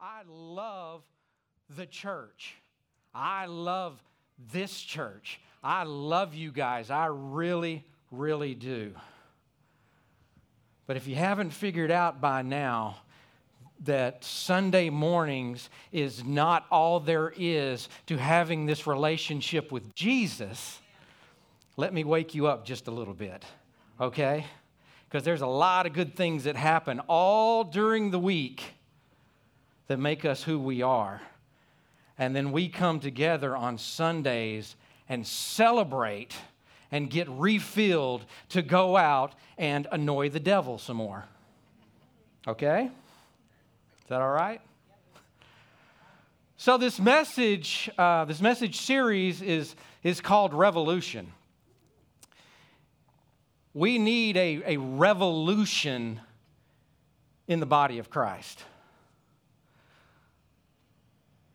I love the church. I love this church. I love you guys. I really, really do. But if you haven't figured out by now that Sunday mornings is not all there is to having this relationship with Jesus, let me wake you up just a little bit, okay? Because there's a lot of good things that happen all during the week that make us who we are. And then we come together on Sundays and celebrate and get refilled to go out and annoy the devil some more. Okay? Is that all right? So this message, uh, this message series is, is called Revolution. We need a, a revolution in the body of Christ.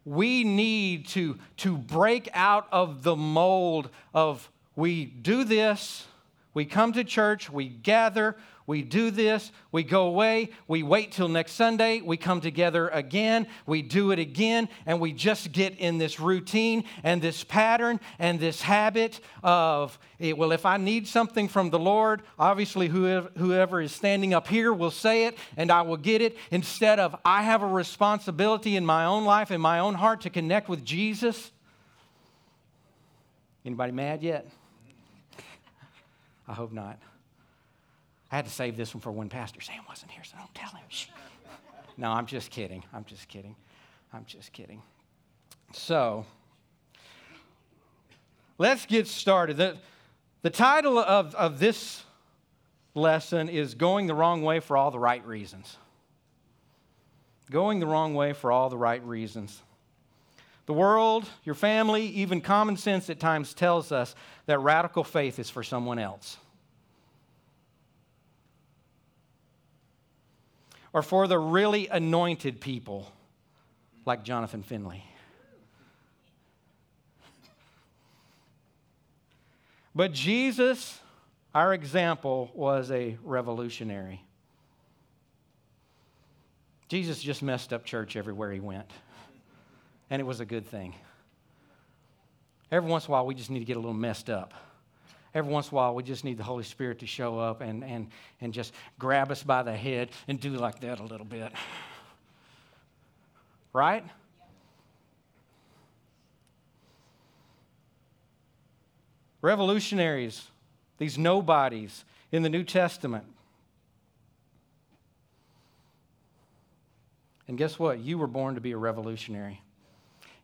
We need to, to break out of the mold of we do this, we come to church, we gather, we do this, we go away, we wait till next Sunday, we come together again, we do it again, and we just get in this routine and this pattern and this habit of, eh, well, if I need something from the Lord, obviously whoever, whoever is standing up here will say it and I will get it, instead of I have a responsibility in my own life, in my own heart to connect with Jesus. Anybody mad yet? I hope not. I had to save this one for when Pastor Sam wasn't here, so don't tell him. No, I'm just kidding. I'm just kidding. I'm just kidding. So, let's get started. The, the title of, of this lesson is Going the Wrong Way for All the Right Reasons. Going the wrong way for all the right reasons. The world, your family, even common sense at times tells us that radical faith is for someone else. Or for the really anointed people like Jonathan Finley. But Jesus, our example, was a revolutionary. Jesus just messed up church everywhere he went, and it was a good thing. Every once in a while, we just need to get a little messed up every once in a while, we just need the Holy Spirit to show up and, and, and just grab us by the head and do like that a little bit. Right? Revolutionaries, these nobodies in the New Testament. And guess what? You were born to be a revolutionary.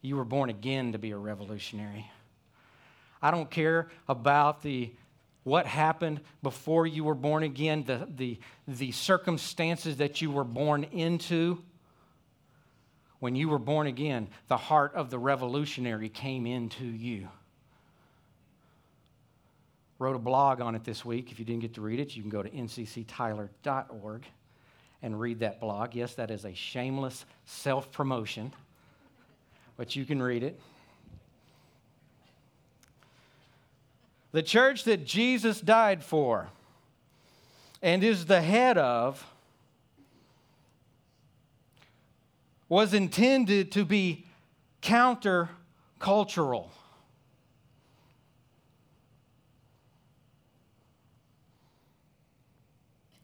You were born again to be a revolutionary. I don't care about the what happened before you were born again, the, the, the circumstances that you were born into. When you were born again, the heart of the revolutionary came into you. Wrote a blog on it this week. If you didn't get to read it, you can go to ncctyler.org and read that blog. Yes, that is a shameless self promotion, but you can read it. The church that Jesus died for and is the head of, was intended to be countercultural.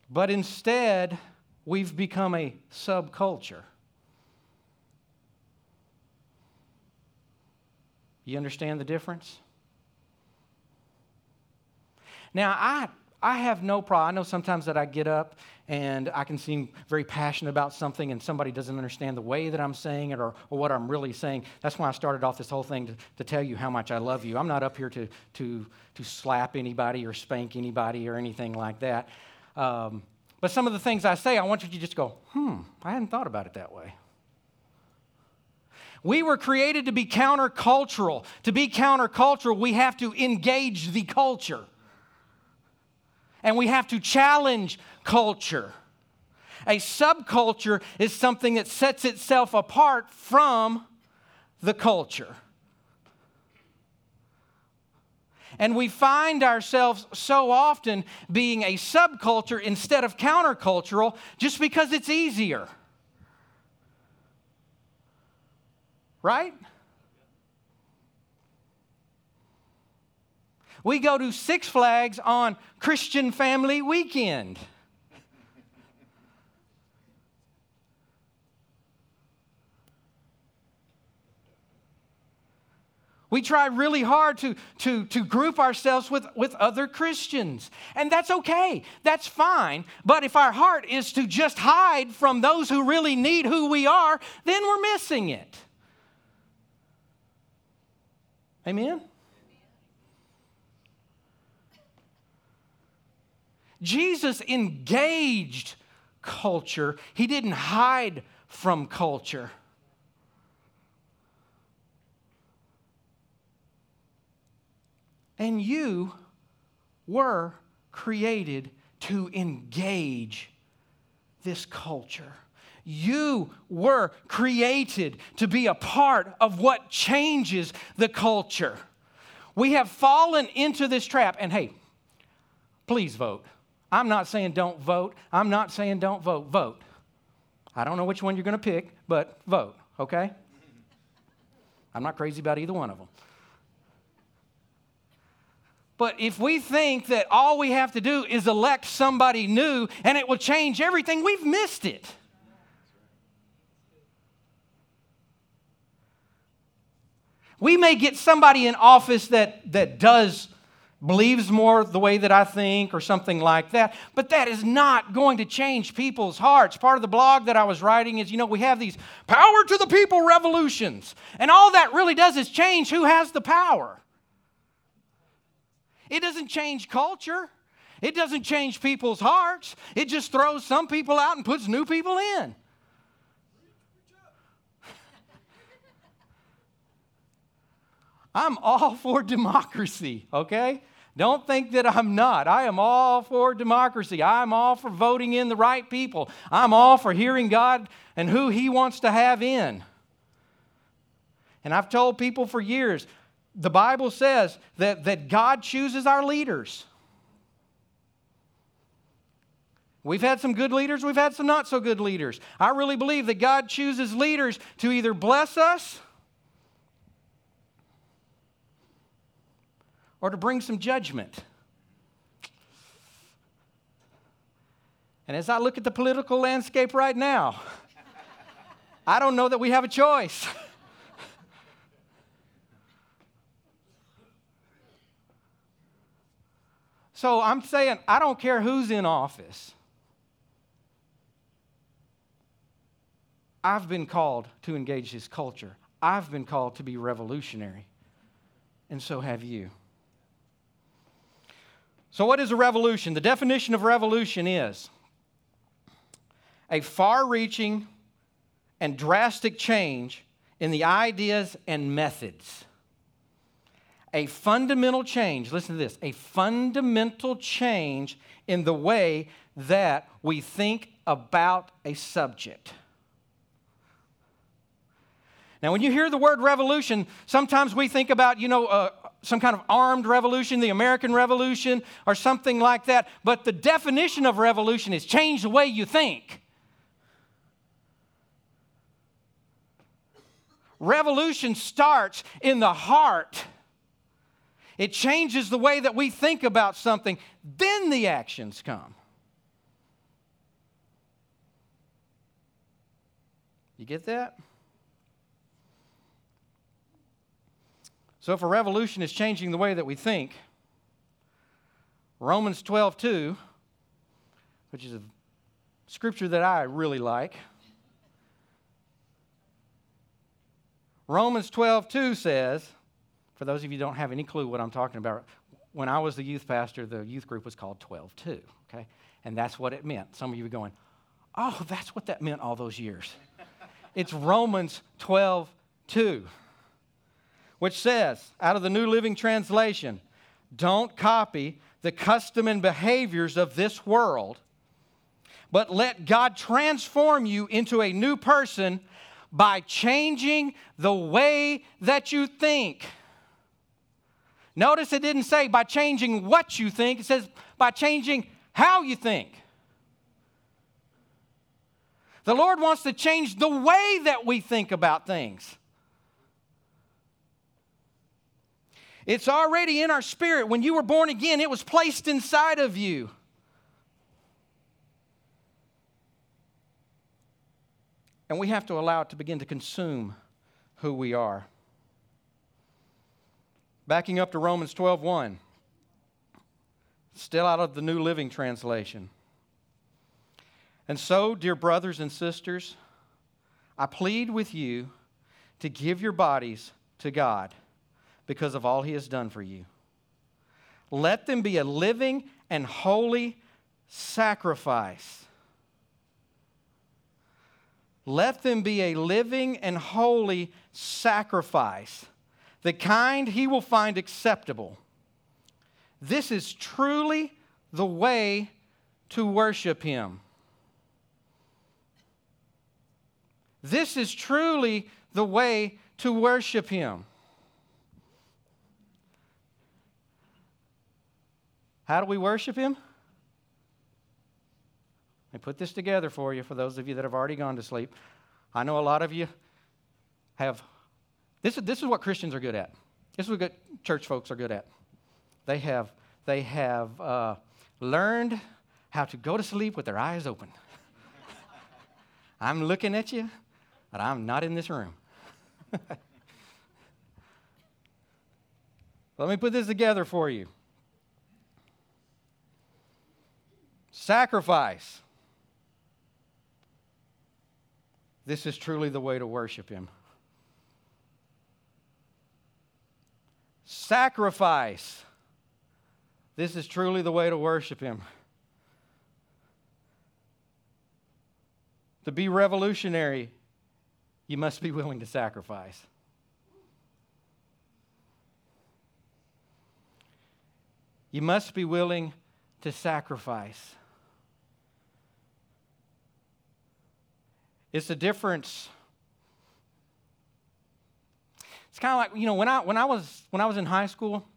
But instead, we've become a subculture. You understand the difference? Now, I, I have no problem. I know sometimes that I get up and I can seem very passionate about something and somebody doesn't understand the way that I'm saying it or, or what I'm really saying. That's why I started off this whole thing to, to tell you how much I love you. I'm not up here to, to, to slap anybody or spank anybody or anything like that. Um, but some of the things I say, I want you to just go, hmm, I hadn't thought about it that way. We were created to be countercultural. To be countercultural, we have to engage the culture and we have to challenge culture. A subculture is something that sets itself apart from the culture. And we find ourselves so often being a subculture instead of countercultural just because it's easier. right? We go to Six Flags on Christian Family Weekend. We try really hard to, to, to group ourselves with, with other Christians. And that's okay. That's fine. But if our heart is to just hide from those who really need who we are, then we're missing it. Amen? Jesus engaged culture, he didn't hide from culture. And you were created to engage this culture. You were created to be a part of what changes the culture. We have fallen into this trap, and hey, please vote. I'm not saying don't vote. I'm not saying don't vote. Vote. I don't know which one you're going to pick, but vote, okay? I'm not crazy about either one of them. But if we think that all we have to do is elect somebody new and it will change everything, we've missed it. We may get somebody in office that, that does believes more the way that I think or something like that. But that is not going to change people's hearts. Part of the blog that I was writing is you know, we have these power to the people revolutions. And all that really does is change who has the power. It doesn't change culture. It doesn't change people's hearts. It just throws some people out and puts new people in. I'm all for democracy, okay? Don't think that I'm not. I am all for democracy. I'm all for voting in the right people. I'm all for hearing God and who He wants to have in. And I've told people for years the Bible says that, that God chooses our leaders. We've had some good leaders, we've had some not so good leaders. I really believe that God chooses leaders to either bless us or to bring some judgment. And as I look at the political landscape right now, I don't know that we have a choice. so I'm saying, I don't care who's in office. I've been called to engage this culture. I've been called to be revolutionary. And so have you. So, what is a revolution? The definition of revolution is a far reaching and drastic change in the ideas and methods. A fundamental change, listen to this, a fundamental change in the way that we think about a subject. Now, when you hear the word revolution, sometimes we think about, you know, uh, some kind of armed revolution, the American Revolution, or something like that. But the definition of revolution is change the way you think. Revolution starts in the heart. It changes the way that we think about something, then the actions come. You get that? So if a revolution is changing the way that we think, Romans 12, 2, which is a scripture that I really like, Romans 12, 2 says, for those of you who don't have any clue what I'm talking about, when I was the youth pastor, the youth group was called 12 2, okay? And that's what it meant. Some of you are going, oh, that's what that meant all those years. it's Romans 12 2 which says, out of the New Living Translation, don't copy the custom and behaviors of this world, but let God transform you into a new person by changing the way that you think. Notice it didn't say by changing what you think, it says by changing how you think. The Lord wants to change the way that we think about things. It's already in our spirit. When you were born again, it was placed inside of you. And we have to allow it to begin to consume who we are. Backing up to Romans 12:1. Still out of the New Living Translation. And so, dear brothers and sisters, I plead with you to give your bodies to God because of all he has done for you. Let them be a living and holy sacrifice. Let them be a living and holy sacrifice, the kind he will find acceptable. This is truly the way to worship him. This is truly the way to worship him. How do we worship Him? I put this together for you for those of you that have already gone to sleep. I know a lot of you have. This is, this is what Christians are good at. This is what good church folks are good at. They have, they have uh, learned how to go to sleep with their eyes open. I'm looking at you, but I'm not in this room. Let me put this together for you. Sacrifice. This is truly the way to worship Him. Sacrifice. This is truly the way to worship Him. To be revolutionary, you must be willing to sacrifice. You must be willing to sacrifice. It's a difference. It's kind of like, you know, when I, when, I was, when I was in high school,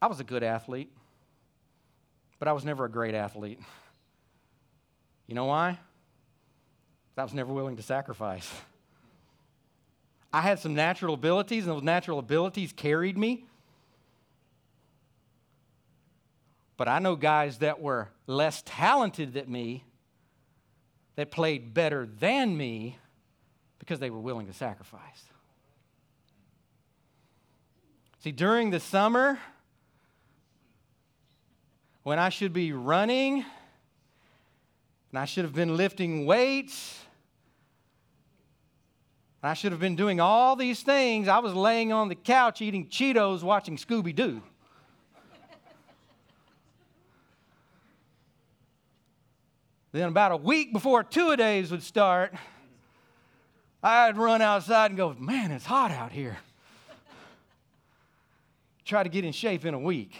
I was a good athlete, but I was never a great athlete. You know why? I was never willing to sacrifice. I had some natural abilities, and those natural abilities carried me. But I know guys that were less talented than me that played better than me because they were willing to sacrifice. See, during the summer, when I should be running, and I should have been lifting weights, and I should have been doing all these things, I was laying on the couch eating Cheetos watching Scooby Doo. Then, about a week before two a days would start, I'd run outside and go, Man, it's hot out here. Try to get in shape in a week.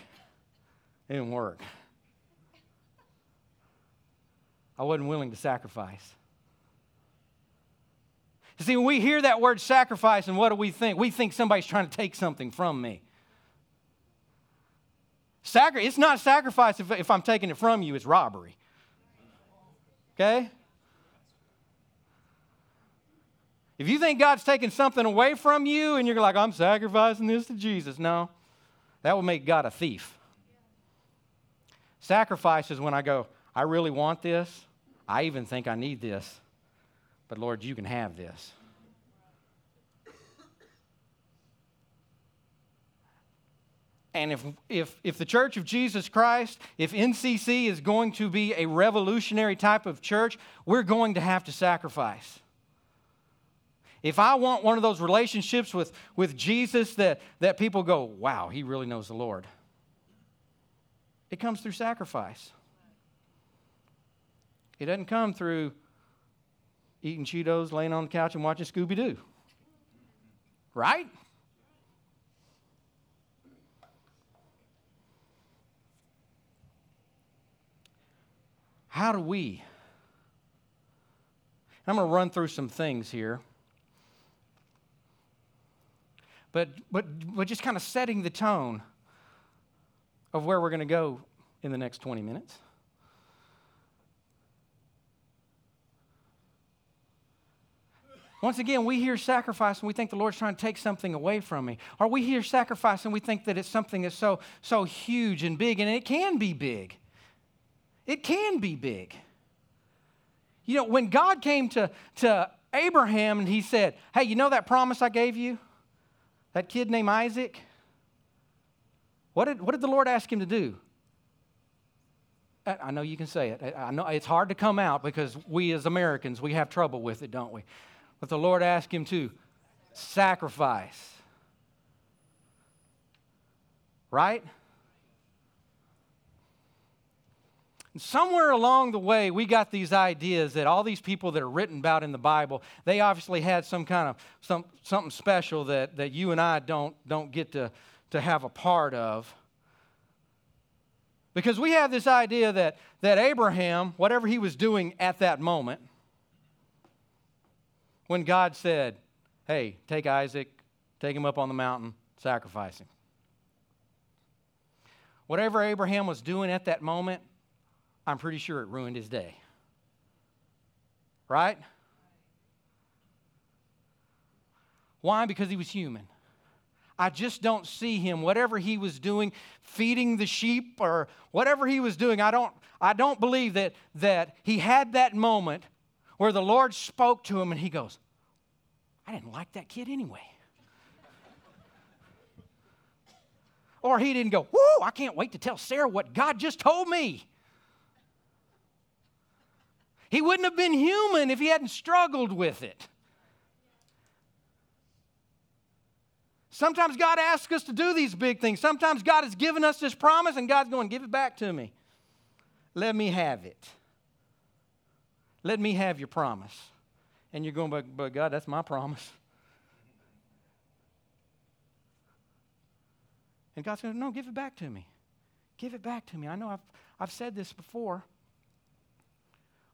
It didn't work. I wasn't willing to sacrifice. See, when we hear that word sacrifice, and what do we think? We think somebody's trying to take something from me. Sacri- it's not sacrifice if, if I'm taking it from you, it's robbery. Okay? If you think God's taking something away from you and you're like, I'm sacrificing this to Jesus, no, that would make God a thief. Sacrifice is when I go, I really want this. I even think I need this. But Lord, you can have this. And if, if, if the Church of Jesus Christ, if NCC is going to be a revolutionary type of church, we're going to have to sacrifice. If I want one of those relationships with, with Jesus that, that people go, wow, he really knows the Lord, it comes through sacrifice. It doesn't come through eating Cheetos, laying on the couch, and watching Scooby Doo. Right? How do we? I'm going to run through some things here. But, but, but just kind of setting the tone of where we're going to go in the next 20 minutes. Once again, we hear sacrifice and we think the Lord's trying to take something away from me. Or we hear sacrifice and we think that it's something that's so, so huge and big, and it can be big. It can be big. You know, when God came to, to Abraham and he said, Hey, you know that promise I gave you? That kid named Isaac? What did, what did the Lord ask him to do? I know you can say it. I know it's hard to come out because we as Americans, we have trouble with it, don't we? But the Lord asked him to sacrifice. Right? And somewhere along the way, we got these ideas that all these people that are written about in the Bible, they obviously had some kind of some, something special that, that you and I don't, don't get to, to have a part of. Because we have this idea that, that Abraham, whatever he was doing at that moment, when God said, Hey, take Isaac, take him up on the mountain, sacrifice him. Whatever Abraham was doing at that moment, I'm pretty sure it ruined his day. Right? Why? Because he was human. I just don't see him, whatever he was doing, feeding the sheep or whatever he was doing, I don't, I don't believe that, that he had that moment where the Lord spoke to him and he goes, I didn't like that kid anyway. or he didn't go, Whoa, I can't wait to tell Sarah what God just told me. He wouldn't have been human if he hadn't struggled with it. Sometimes God asks us to do these big things. Sometimes God has given us this promise and God's going, Give it back to me. Let me have it. Let me have your promise. And you're going, But, but God, that's my promise. And God's going, No, give it back to me. Give it back to me. I know I've, I've said this before.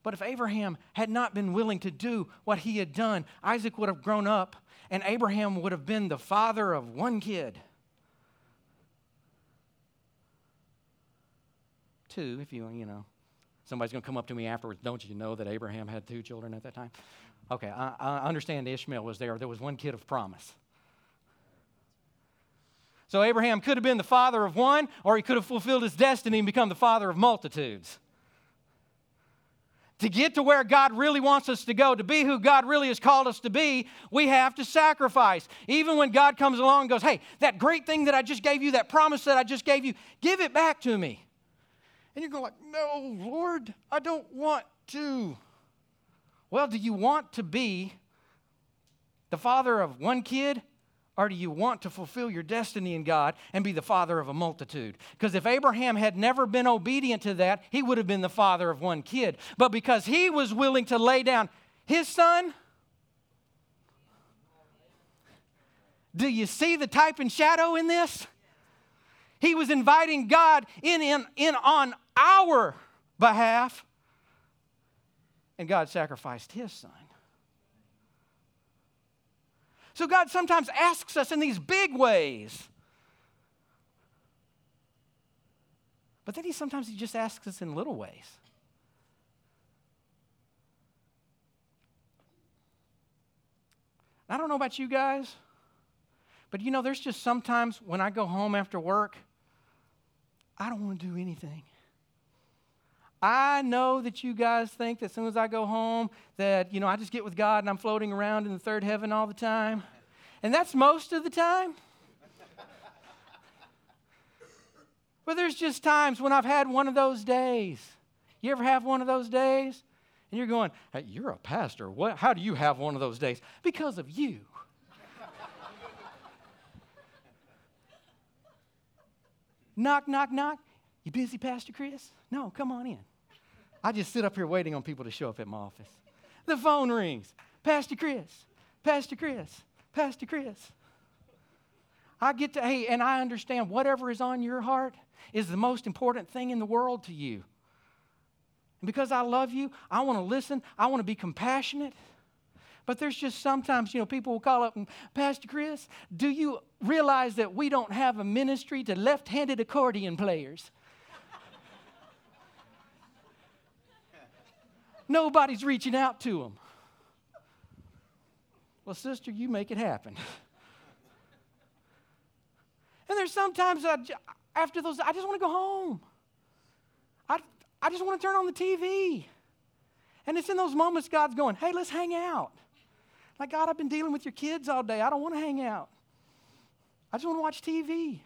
But if Abraham had not been willing to do what he had done, Isaac would have grown up and Abraham would have been the father of one kid. Two, if you, you know. Somebody's going to come up to me afterwards. Don't you know that Abraham had two children at that time? Okay, I, I understand Ishmael was there. There was one kid of promise. So Abraham could have been the father of one, or he could have fulfilled his destiny and become the father of multitudes to get to where God really wants us to go, to be who God really has called us to be, we have to sacrifice. Even when God comes along and goes, Hey, that great thing that I just gave you, that promise that I just gave you, give it back to me. And you're going like, No, Lord, I don't want to. Well, do you want to be the father of one kid or do you want to fulfill your destiny in God and be the father of a multitude? Because if Abraham had never been obedient to that, he would have been the father of one kid. But because he was willing to lay down his son, do you see the type and shadow in this? He was inviting God in, in, in on our behalf, and God sacrificed his son. So God sometimes asks us in these big ways. But then he sometimes he just asks us in little ways. I don't know about you guys, but you know, there's just sometimes when I go home after work, I don't want to do anything. I know that you guys think that as soon as I go home that, you know, I just get with God and I'm floating around in the third heaven all the time. And that's most of the time. but there's just times when I've had one of those days. You ever have one of those days? And you're going, hey, you're a pastor. What, how do you have one of those days? Because of you. knock, knock, knock. You busy, Pastor Chris? No, come on in. I just sit up here waiting on people to show up at my office. The phone rings. Pastor Chris, Pastor Chris, Pastor Chris. I get to, hey, and I understand whatever is on your heart is the most important thing in the world to you. And because I love you, I want to listen, I want to be compassionate. But there's just sometimes, you know, people will call up and, Pastor Chris, do you realize that we don't have a ministry to left handed accordion players? Nobody's reaching out to them. Well, sister, you make it happen. and there's sometimes I, after those, I just want to go home. I, I just want to turn on the TV. And it's in those moments God's going, hey, let's hang out. Like, God, I've been dealing with your kids all day. I don't want to hang out. I just want to watch TV.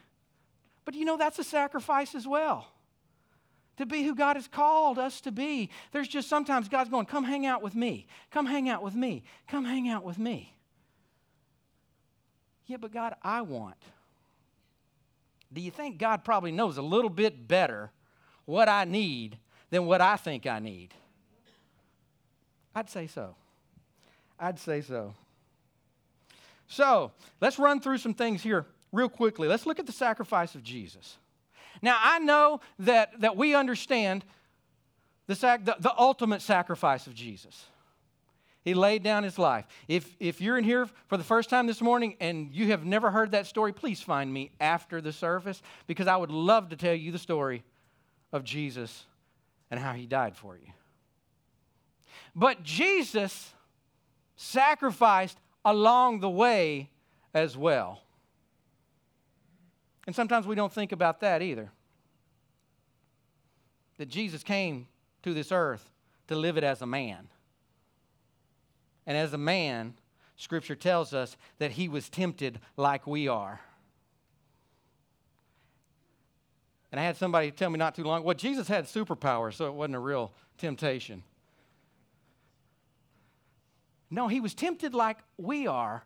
But you know, that's a sacrifice as well. To be who God has called us to be. There's just sometimes God's going, come hang out with me. Come hang out with me. Come hang out with me. Yeah, but God, I want. Do you think God probably knows a little bit better what I need than what I think I need? I'd say so. I'd say so. So let's run through some things here real quickly. Let's look at the sacrifice of Jesus. Now, I know that, that we understand the, sac- the, the ultimate sacrifice of Jesus. He laid down his life. If, if you're in here for the first time this morning and you have never heard that story, please find me after the service because I would love to tell you the story of Jesus and how he died for you. But Jesus sacrificed along the way as well. And sometimes we don't think about that either. That Jesus came to this earth to live it as a man. And as a man, Scripture tells us that he was tempted like we are. And I had somebody tell me not too long, well, Jesus had superpowers, so it wasn't a real temptation. No, he was tempted like we are,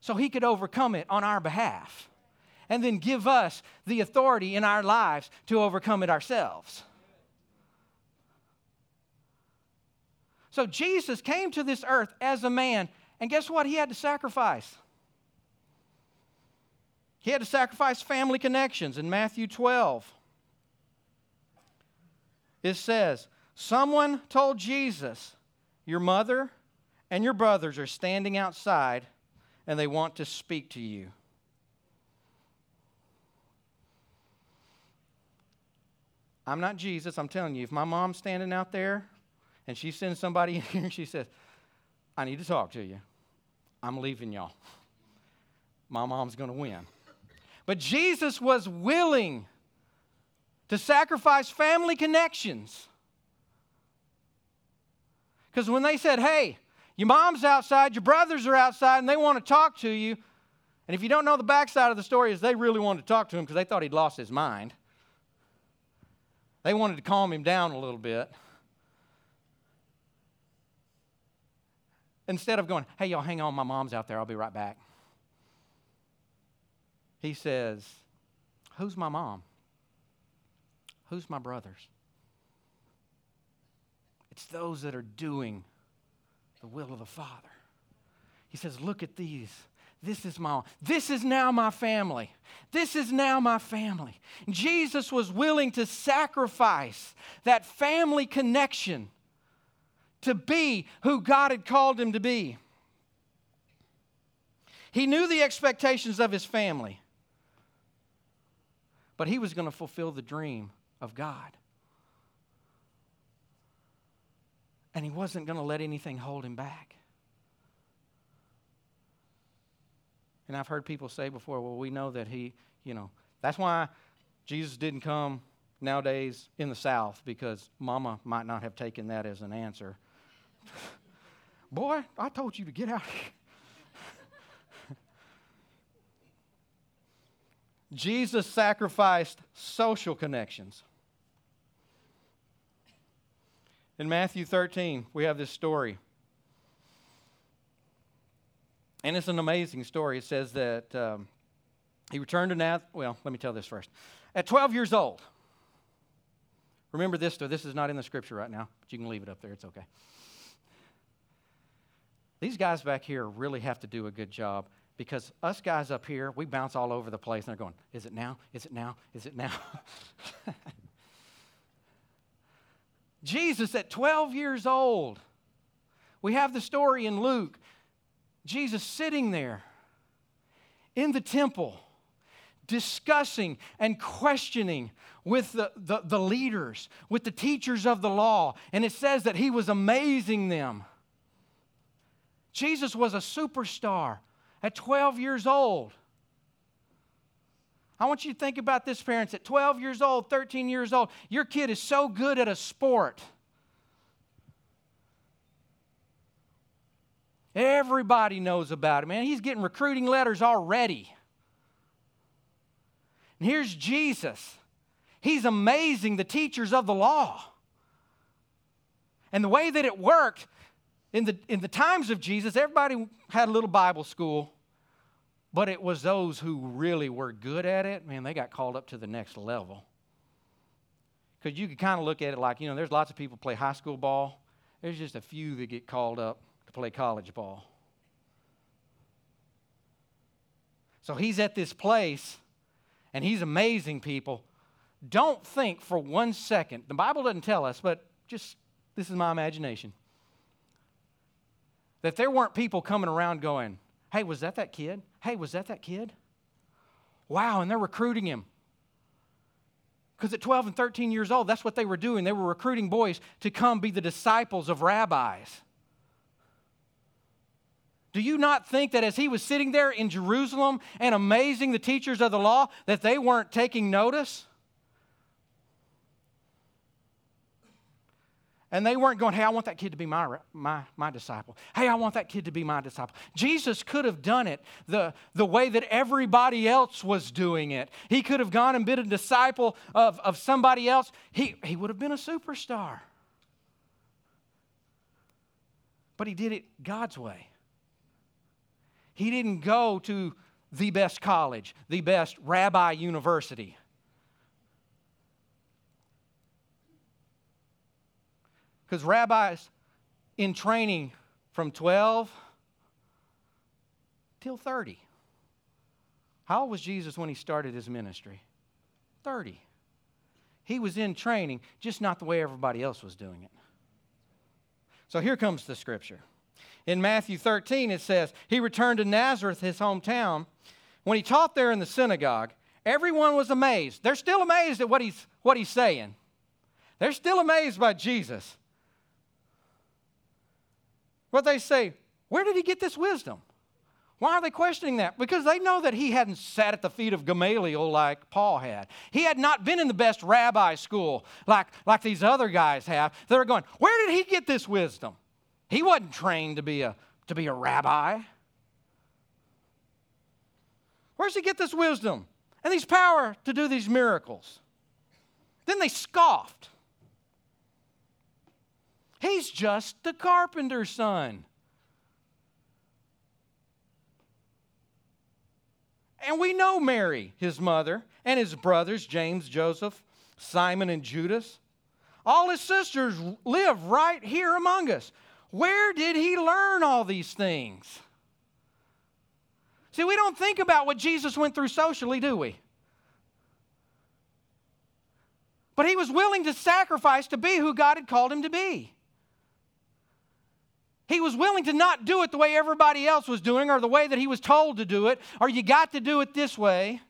so he could overcome it on our behalf and then give us the authority in our lives to overcome it ourselves. So Jesus came to this earth as a man, and guess what? He had to sacrifice. He had to sacrifice family connections in Matthew 12. It says, Someone told Jesus, Your mother and your brothers are standing outside and they want to speak to you. I'm not Jesus. I'm telling you, if my mom's standing out there and she sends somebody in here and she says, I need to talk to you, I'm leaving y'all. My mom's going to win. But Jesus was willing to sacrifice family connections. Because when they said, hey, your mom's outside, your brothers are outside, and they want to talk to you, and if you don't know the backside of the story, is they really wanted to talk to him because they thought he'd lost his mind. They wanted to calm him down a little bit. Instead of going, hey, y'all, hang on, my mom's out there, I'll be right back. He says, Who's my mom? Who's my brothers? It's those that are doing the will of the Father. He says, Look at these. This is my this is now my family. This is now my family. Jesus was willing to sacrifice that family connection to be who God had called him to be. He knew the expectations of his family, but he was going to fulfill the dream of God. And he wasn't going to let anything hold him back. And I've heard people say before, well, we know that he, you know, that's why Jesus didn't come nowadays in the South because mama might not have taken that as an answer. Boy, I told you to get out. Jesus sacrificed social connections. In Matthew 13, we have this story. And it's an amazing story. It says that um, he returned to Nath. Well, let me tell this first. At 12 years old, remember this, though, this is not in the scripture right now, but you can leave it up there. It's okay. These guys back here really have to do a good job because us guys up here, we bounce all over the place and they're going, Is it now? Is it now? Is it now? Jesus at 12 years old. We have the story in Luke Jesus sitting there in the temple, discussing and questioning with the, the, the, leaders, with the teachers of the law. And it says that he was amazing them, Jesus was a superstar at 12 years old. I want you to think about this, parents. At 12 years old, 13 years old, your kid is so good at a sport. Everybody knows about him, man. He's getting recruiting letters already. And here's Jesus. He's amazing, the teachers of the law. And the way that it worked in the, in the times of Jesus, everybody had a little Bible school, but it was those who really were good at it, man, they got called up to the next level. Because you could kind of look at it like, you know, there's lots of people play high school ball, there's just a few that get called up to play college ball. So he's at this place and he's amazing people. Don't think for one second, the Bible doesn't tell us, but just this is my imagination, that there weren't people coming around going, hey, was that that kid? Hey, was that that kid? Wow, and they're recruiting him. Because at 12 and 13 years old, that's what they were doing. They were recruiting boys to come be the disciples of rabbis. Do you not think that as he was sitting there in Jerusalem and amazing the teachers of the law, that they weren't taking notice? And they weren't going, hey, I want that kid to be my, my, my disciple. Hey, I want that kid to be my disciple. Jesus could have done it the, the way that everybody else was doing it. He could have gone and been a disciple of, of somebody else. He, he would have been a superstar. But he did it God's way. He didn't go to the best college, the best rabbi university. Because rabbis in training from 12 till 30. How old was Jesus when he started his ministry? 30. He was in training, just not the way everybody else was doing it. So here comes the scripture. In Matthew 13, it says, He returned to Nazareth, his hometown. When he taught there in the synagogue, everyone was amazed. They're still amazed at what he's, what he's saying, they're still amazed by Jesus. But they say, Where did he get this wisdom? Why are they questioning that? Because they know that he hadn't sat at the feet of Gamaliel like Paul had. He had not been in the best rabbi school like, like these other guys have. They're going, Where did he get this wisdom? He wasn't trained to be a, to be a rabbi. Where's he get this wisdom and these power to do these miracles? Then they scoffed. He's just the carpenter's son. And we know Mary, his mother, and his brothers, James, Joseph, Simon, and Judas. All his sisters live right here among us. Where did he learn all these things? See, we don't think about what Jesus went through socially, do we? But he was willing to sacrifice to be who God had called him to be. He was willing to not do it the way everybody else was doing or the way that he was told to do it, or you got to do it this way.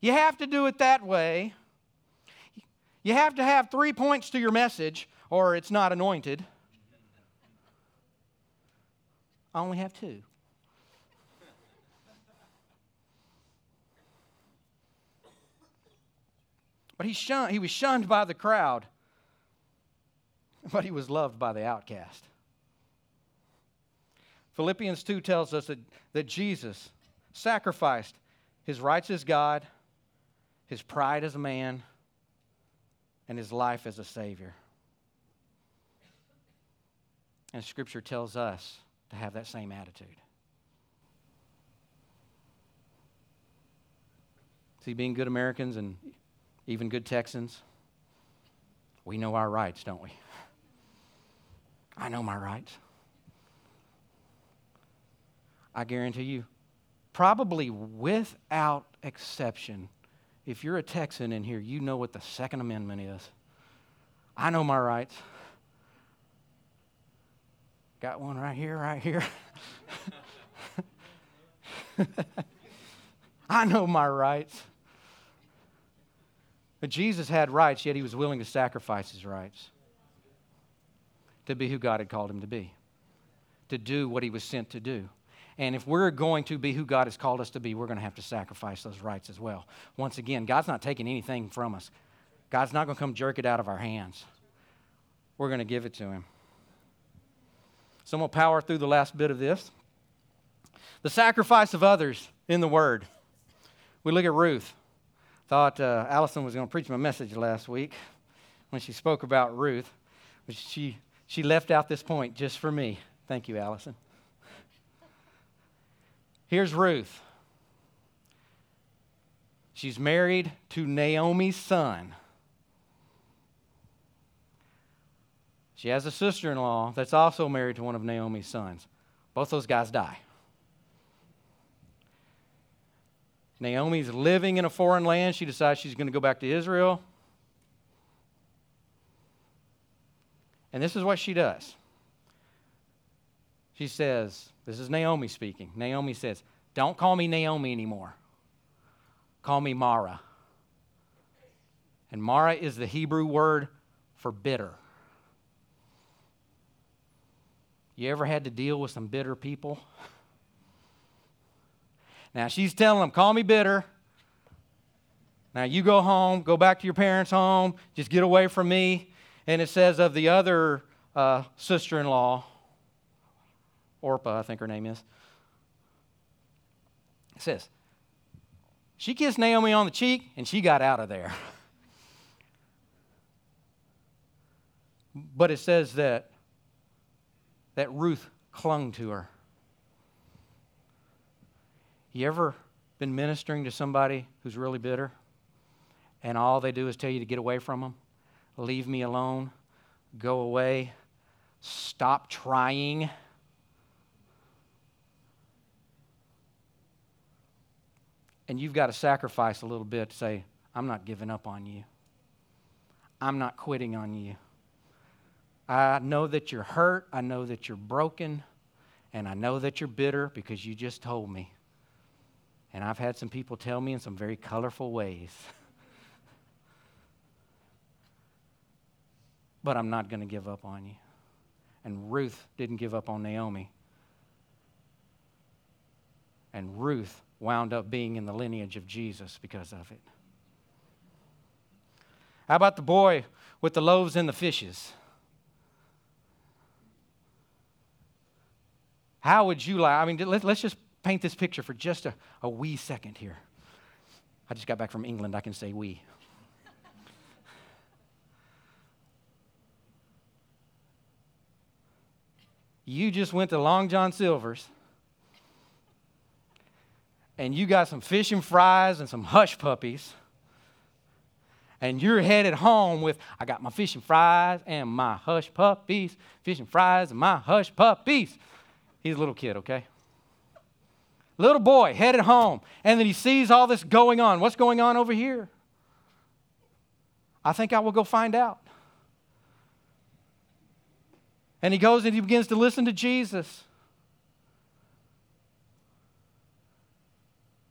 You have to do it that way. You have to have three points to your message, or it's not anointed. I only have two. But he, shunned, he was shunned by the crowd, but he was loved by the outcast. Philippians 2 tells us that, that Jesus sacrificed his rights as God, his pride as a man, and his life as a Savior. And Scripture tells us to have that same attitude. See, being good Americans and even good Texans, we know our rights, don't we? I know my rights. I guarantee you, probably without exception, if you're a Texan in here, you know what the Second Amendment is. I know my rights. Got one right here, right here. I know my rights. But Jesus had rights, yet he was willing to sacrifice his rights to be who God had called him to be, to do what he was sent to do. And if we're going to be who God has called us to be, we're going to have to sacrifice those rights as well. Once again, God's not taking anything from us, God's not going to come jerk it out of our hands. We're going to give it to him. So I'm going to power through the last bit of this. The sacrifice of others in the Word. We look at Ruth. Thought uh, Allison was going to preach my message last week when she spoke about Ruth. But she, she left out this point just for me. Thank you, Allison. Here's Ruth. She's married to Naomi's son. She has a sister in law that's also married to one of Naomi's sons. Both those guys die. Naomi's living in a foreign land. She decides she's going to go back to Israel. And this is what she does. She says, This is Naomi speaking. Naomi says, Don't call me Naomi anymore. Call me Mara. And Mara is the Hebrew word for bitter. You ever had to deal with some bitter people? Now she's telling them, call me bitter. Now you go home, go back to your parents' home, just get away from me. And it says of the other uh, sister in law, Orpah, I think her name is, it says, she kissed Naomi on the cheek and she got out of there. But it says that, that Ruth clung to her. You ever been ministering to somebody who's really bitter and all they do is tell you to get away from them? Leave me alone. Go away. Stop trying. And you've got to sacrifice a little bit to say, I'm not giving up on you. I'm not quitting on you. I know that you're hurt. I know that you're broken. And I know that you're bitter because you just told me. And I've had some people tell me in some very colorful ways. but I'm not going to give up on you. And Ruth didn't give up on Naomi. And Ruth wound up being in the lineage of Jesus because of it. How about the boy with the loaves and the fishes? How would you like? I mean, let's just paint this picture for just a, a wee second here. I just got back from England. I can say we. you just went to Long John Silver's and you got some fish and fries and some hush puppies, and you're headed home with, I got my fish and fries and my hush puppies, fish and fries and my hush puppies. He's a little kid, okay? Little boy headed home, and then he sees all this going on. What's going on over here? I think I will go find out. And he goes and he begins to listen to Jesus.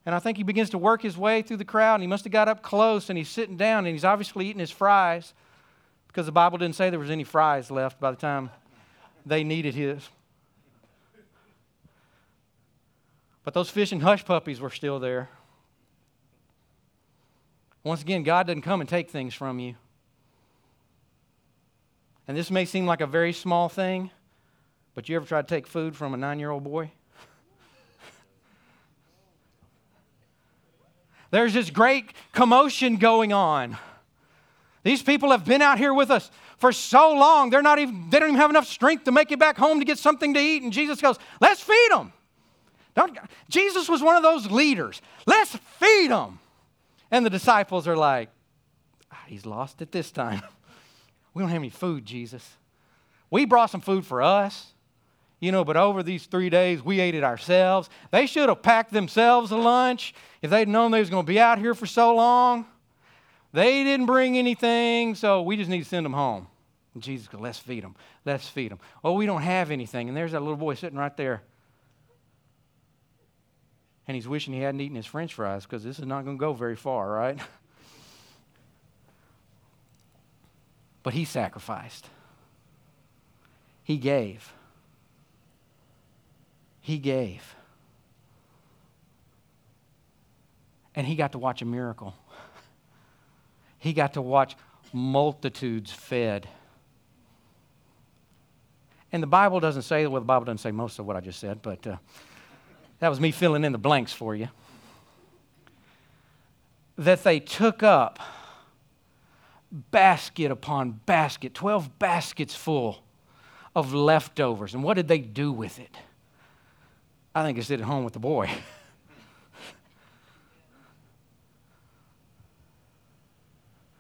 And I think he begins to work his way through the crowd, and he must have got up close, and he's sitting down, and he's obviously eating his fries because the Bible didn't say there was any fries left by the time they needed his. But those fish and hush puppies were still there. Once again, God doesn't come and take things from you. And this may seem like a very small thing, but you ever try to take food from a nine year old boy? There's this great commotion going on. These people have been out here with us for so long, they're not even, they don't even have enough strength to make it back home to get something to eat. And Jesus goes, Let's feed them. Don't, Jesus was one of those leaders. Let's feed them. And the disciples are like, ah, He's lost it this time. we don't have any food, Jesus. We brought some food for us, you know, but over these three days, we ate it ourselves. They should have packed themselves a lunch if they'd known they was going to be out here for so long. They didn't bring anything, so we just need to send them home. And Jesus goes, Let's feed them. Let's feed them. Oh, we don't have anything. And there's that little boy sitting right there and he's wishing he hadn't eaten his french fries because this is not going to go very far, right? but he sacrificed, he gave. he gave. And he got to watch a miracle. He got to watch multitudes fed. And the Bible doesn't say, well, the Bible doesn't say most of what I just said, but uh, that was me filling in the blanks for you. That they took up basket upon basket, 12 baskets full of leftovers. And what did they do with it? I think it's at home with the boy.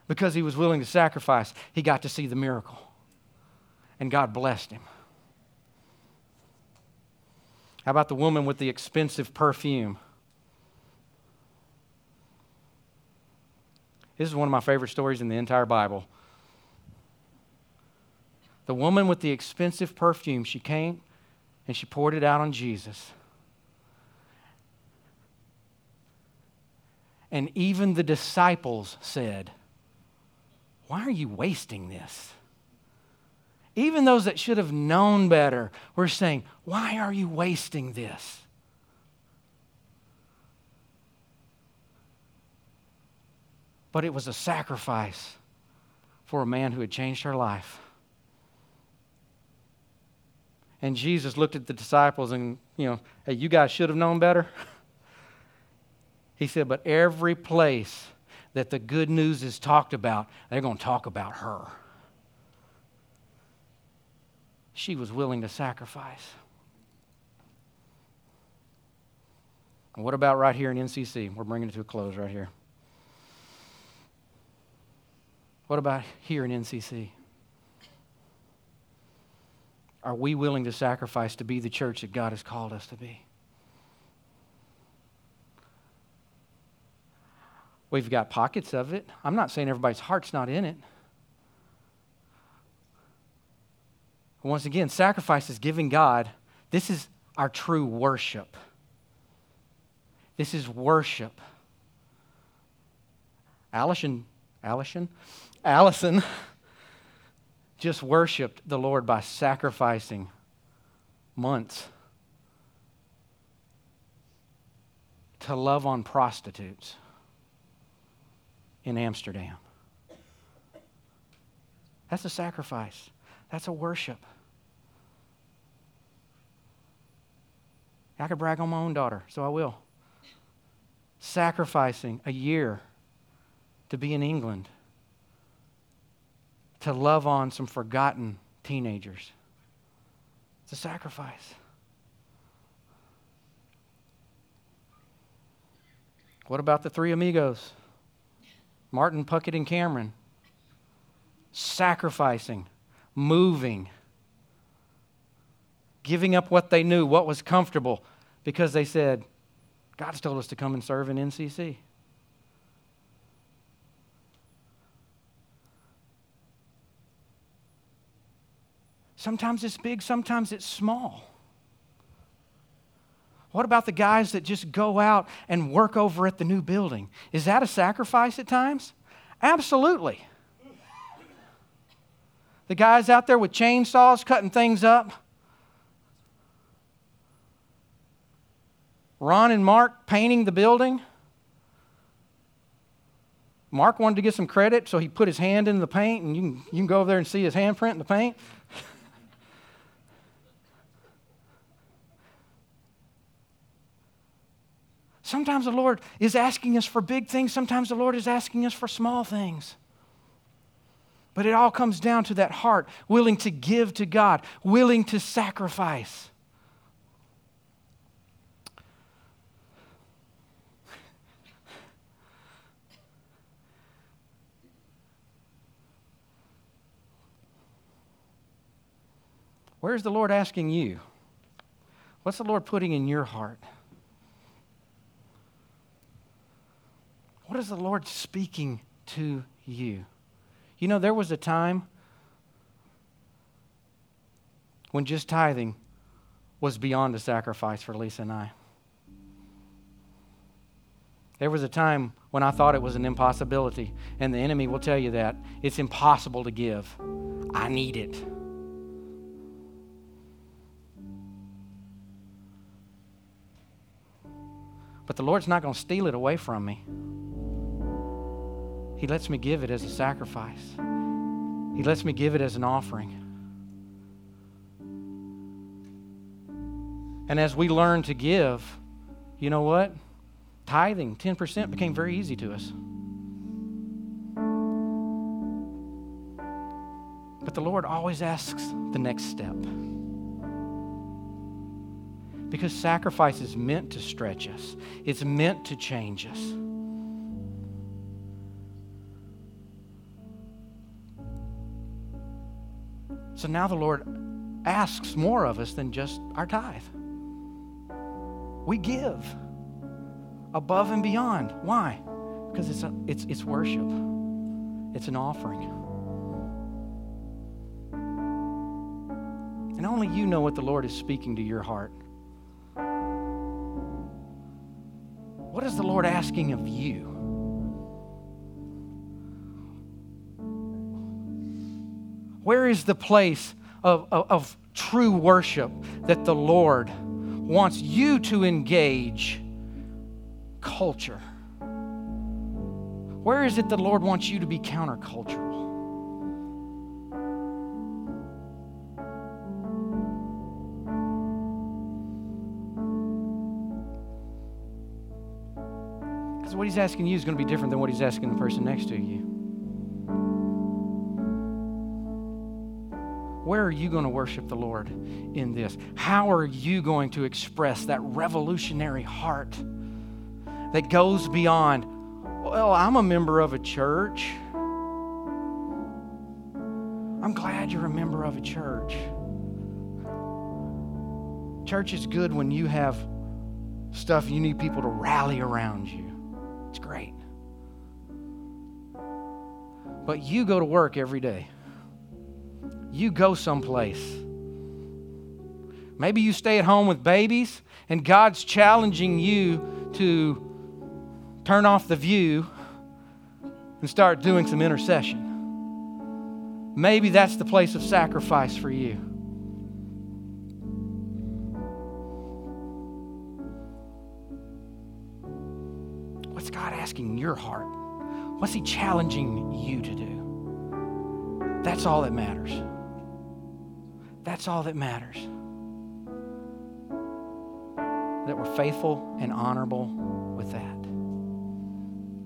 because he was willing to sacrifice, he got to see the miracle. And God blessed him. How about the woman with the expensive perfume? This is one of my favorite stories in the entire Bible. The woman with the expensive perfume, she came and she poured it out on Jesus. And even the disciples said, Why are you wasting this? Even those that should have known better were saying, Why are you wasting this? But it was a sacrifice for a man who had changed her life. And Jesus looked at the disciples and, you know, hey, you guys should have known better. he said, but every place that the good news is talked about, they're going to talk about her she was willing to sacrifice. And what about right here in NCC? We're bringing it to a close right here. What about here in NCC? Are we willing to sacrifice to be the church that God has called us to be? We've got pockets of it. I'm not saying everybody's heart's not in it. Once again, sacrifice is giving God. This is our true worship. This is worship. Allison, Allison, Allison just worshiped the Lord by sacrificing months to love on prostitutes in Amsterdam. That's a sacrifice. That's a worship. I could brag on my own daughter, so I will. Sacrificing a year to be in England to love on some forgotten teenagers. It's a sacrifice. What about the three amigos? Martin, Puckett, and Cameron. Sacrificing, moving, giving up what they knew, what was comfortable, because they said, God's told us to come and serve in NCC. Sometimes it's big, sometimes it's small. What about the guys that just go out and work over at the new building? Is that a sacrifice at times? Absolutely. The guys out there with chainsaws cutting things up. Ron and Mark painting the building. Mark wanted to get some credit, so he put his hand in the paint, and you can, you can go over there and see his handprint in the paint. Sometimes the Lord is asking us for big things, sometimes the Lord is asking us for small things. But it all comes down to that heart, willing to give to God, willing to sacrifice. Where's the Lord asking you? What's the Lord putting in your heart? What is the Lord speaking to you? You know, there was a time when just tithing was beyond a sacrifice for Lisa and I. There was a time when I thought it was an impossibility, and the enemy will tell you that. It's impossible to give. I need it. But the Lord's not going to steal it away from me. He lets me give it as a sacrifice, He lets me give it as an offering. And as we learn to give, you know what? Tithing, 10%, became very easy to us. But the Lord always asks the next step. Because sacrifice is meant to stretch us, it's meant to change us. So now the Lord asks more of us than just our tithe. We give above and beyond. Why? Because it's, a, it's, it's worship, it's an offering. And only you know what the Lord is speaking to your heart. What is the Lord asking of you? Where is the place of, of, of true worship that the Lord wants you to engage culture? Where is it the Lord wants you to be countercultural? Because what he's asking you is going to be different than what he's asking the person next to you. Where are you going to worship the Lord in this? How are you going to express that revolutionary heart that goes beyond, well, I'm a member of a church. I'm glad you're a member of a church. Church is good when you have stuff you need people to rally around you. It's great. But you go to work every day you go someplace. Maybe you stay at home with babies and God's challenging you to turn off the view and start doing some intercession. Maybe that's the place of sacrifice for you. Asking your heart? What's He challenging you to do? That's all that matters. That's all that matters. That we're faithful and honorable with that.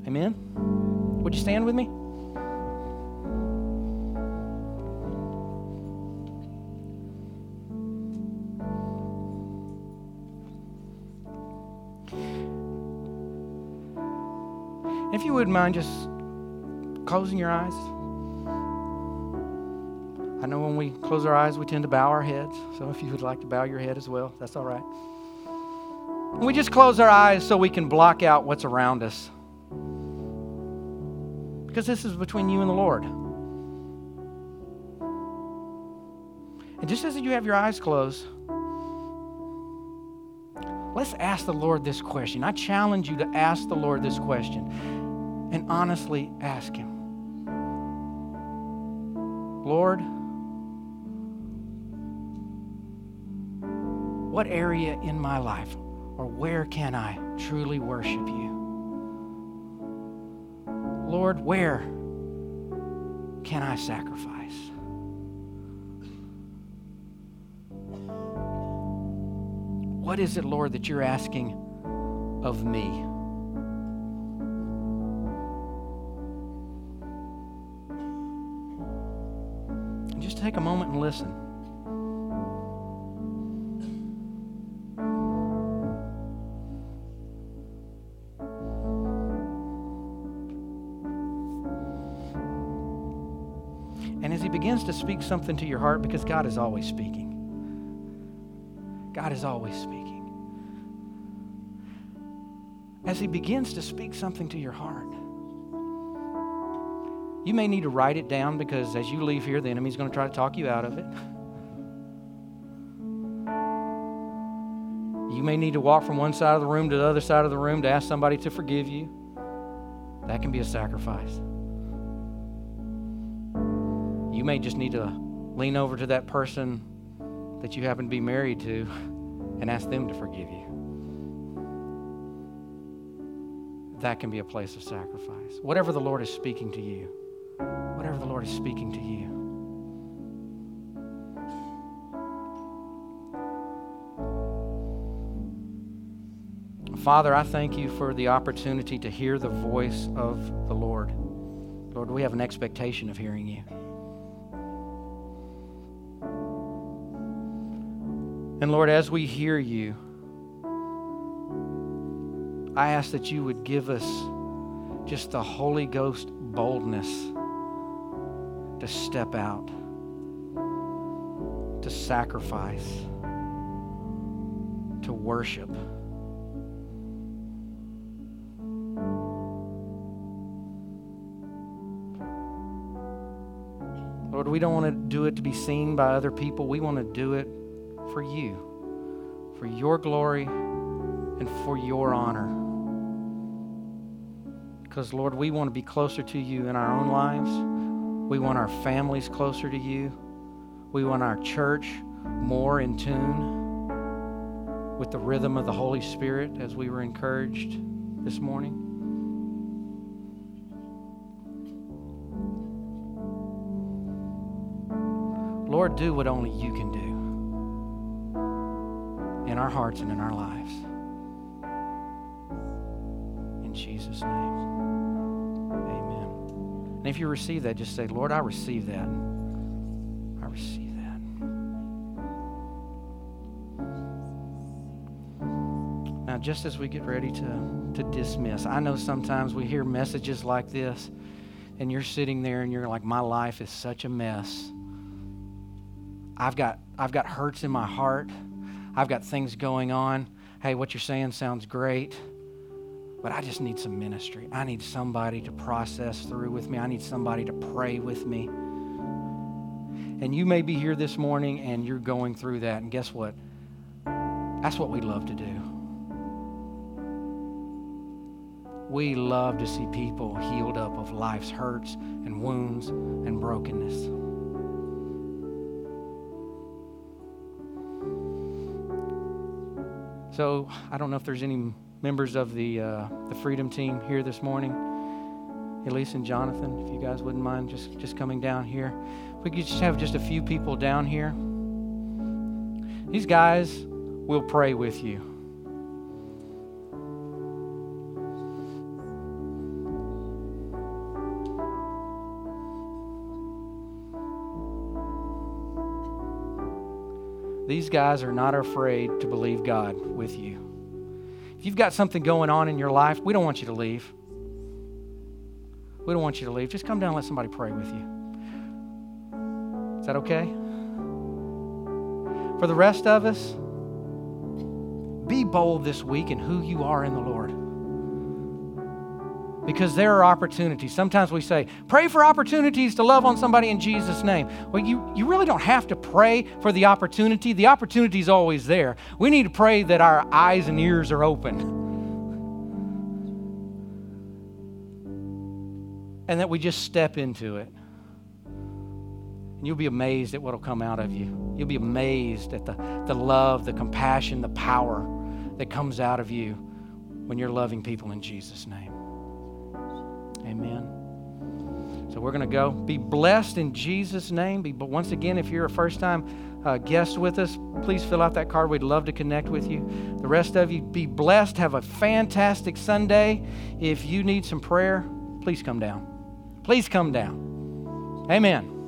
Amen? Would you stand with me? If you wouldn't mind just closing your eyes. I know when we close our eyes, we tend to bow our heads. So if you would like to bow your head as well, that's all right. we just close our eyes so we can block out what's around us. Because this is between you and the Lord. And just as you have your eyes closed, let's ask the Lord this question. I challenge you to ask the Lord this question and honestly ask Him Lord, What area in my life or where can I truly worship you? Lord, where can I sacrifice? What is it, Lord, that you're asking of me? Take a moment and listen. And as he begins to speak something to your heart because God is always speaking. God is always speaking. As He begins to speak something to your heart, you may need to write it down because as you leave here, the enemy's going to try to talk you out of it. You may need to walk from one side of the room to the other side of the room to ask somebody to forgive you. That can be a sacrifice. You may just need to lean over to that person that you happen to be married to and ask them to forgive you. that can be a place of sacrifice. Whatever the Lord is speaking to you, the Lord is speaking to you. Father, I thank you for the opportunity to hear the voice of the Lord. Lord, we have an expectation of hearing you. And Lord, as we hear you, I ask that you would give us just the Holy Ghost boldness to step out, to sacrifice, to worship. Lord, we don't want to do it to be seen by other people. We want to do it for you, for your glory, and for your honor. Because, Lord, we want to be closer to you in our own lives. We want our families closer to you. We want our church more in tune with the rhythm of the Holy Spirit as we were encouraged this morning. Lord, do what only you can do in our hearts and in our lives. In Jesus' name. And if you receive that, just say, Lord, I receive that. I receive that. Now, just as we get ready to, to dismiss, I know sometimes we hear messages like this, and you're sitting there and you're like, my life is such a mess. I've got, I've got hurts in my heart. I've got things going on. Hey, what you're saying sounds great, but I just need some ministry. I need somebody to process through with me. I need somebody to pray with me. And you may be here this morning and you're going through that. And guess what? That's what we love to do. We love to see people healed up of life's hurts and wounds and brokenness. So I don't know if there's any members of the uh, the Freedom Team here this morning. Elise and Jonathan, if you guys wouldn't mind just, just coming down here. We could just have just a few people down here. These guys will pray with you. These guys are not afraid to believe God with you. If you've got something going on in your life, we don't want you to leave. We don't want you to leave. Just come down and let somebody pray with you. Is that okay? For the rest of us, be bold this week in who you are in the Lord because there are opportunities. Sometimes we say, pray for opportunities to love on somebody in Jesus' name. Well, you, you really don't have to pray for the opportunity, the opportunity is always there. We need to pray that our eyes and ears are open. And that we just step into it. And you'll be amazed at what will come out of you. You'll be amazed at the, the love, the compassion, the power that comes out of you when you're loving people in Jesus' name. Amen. So we're going to go. Be blessed in Jesus' name. Be, but once again, if you're a first time uh, guest with us, please fill out that card. We'd love to connect with you. The rest of you, be blessed. Have a fantastic Sunday. If you need some prayer, please come down. Please come down. Amen.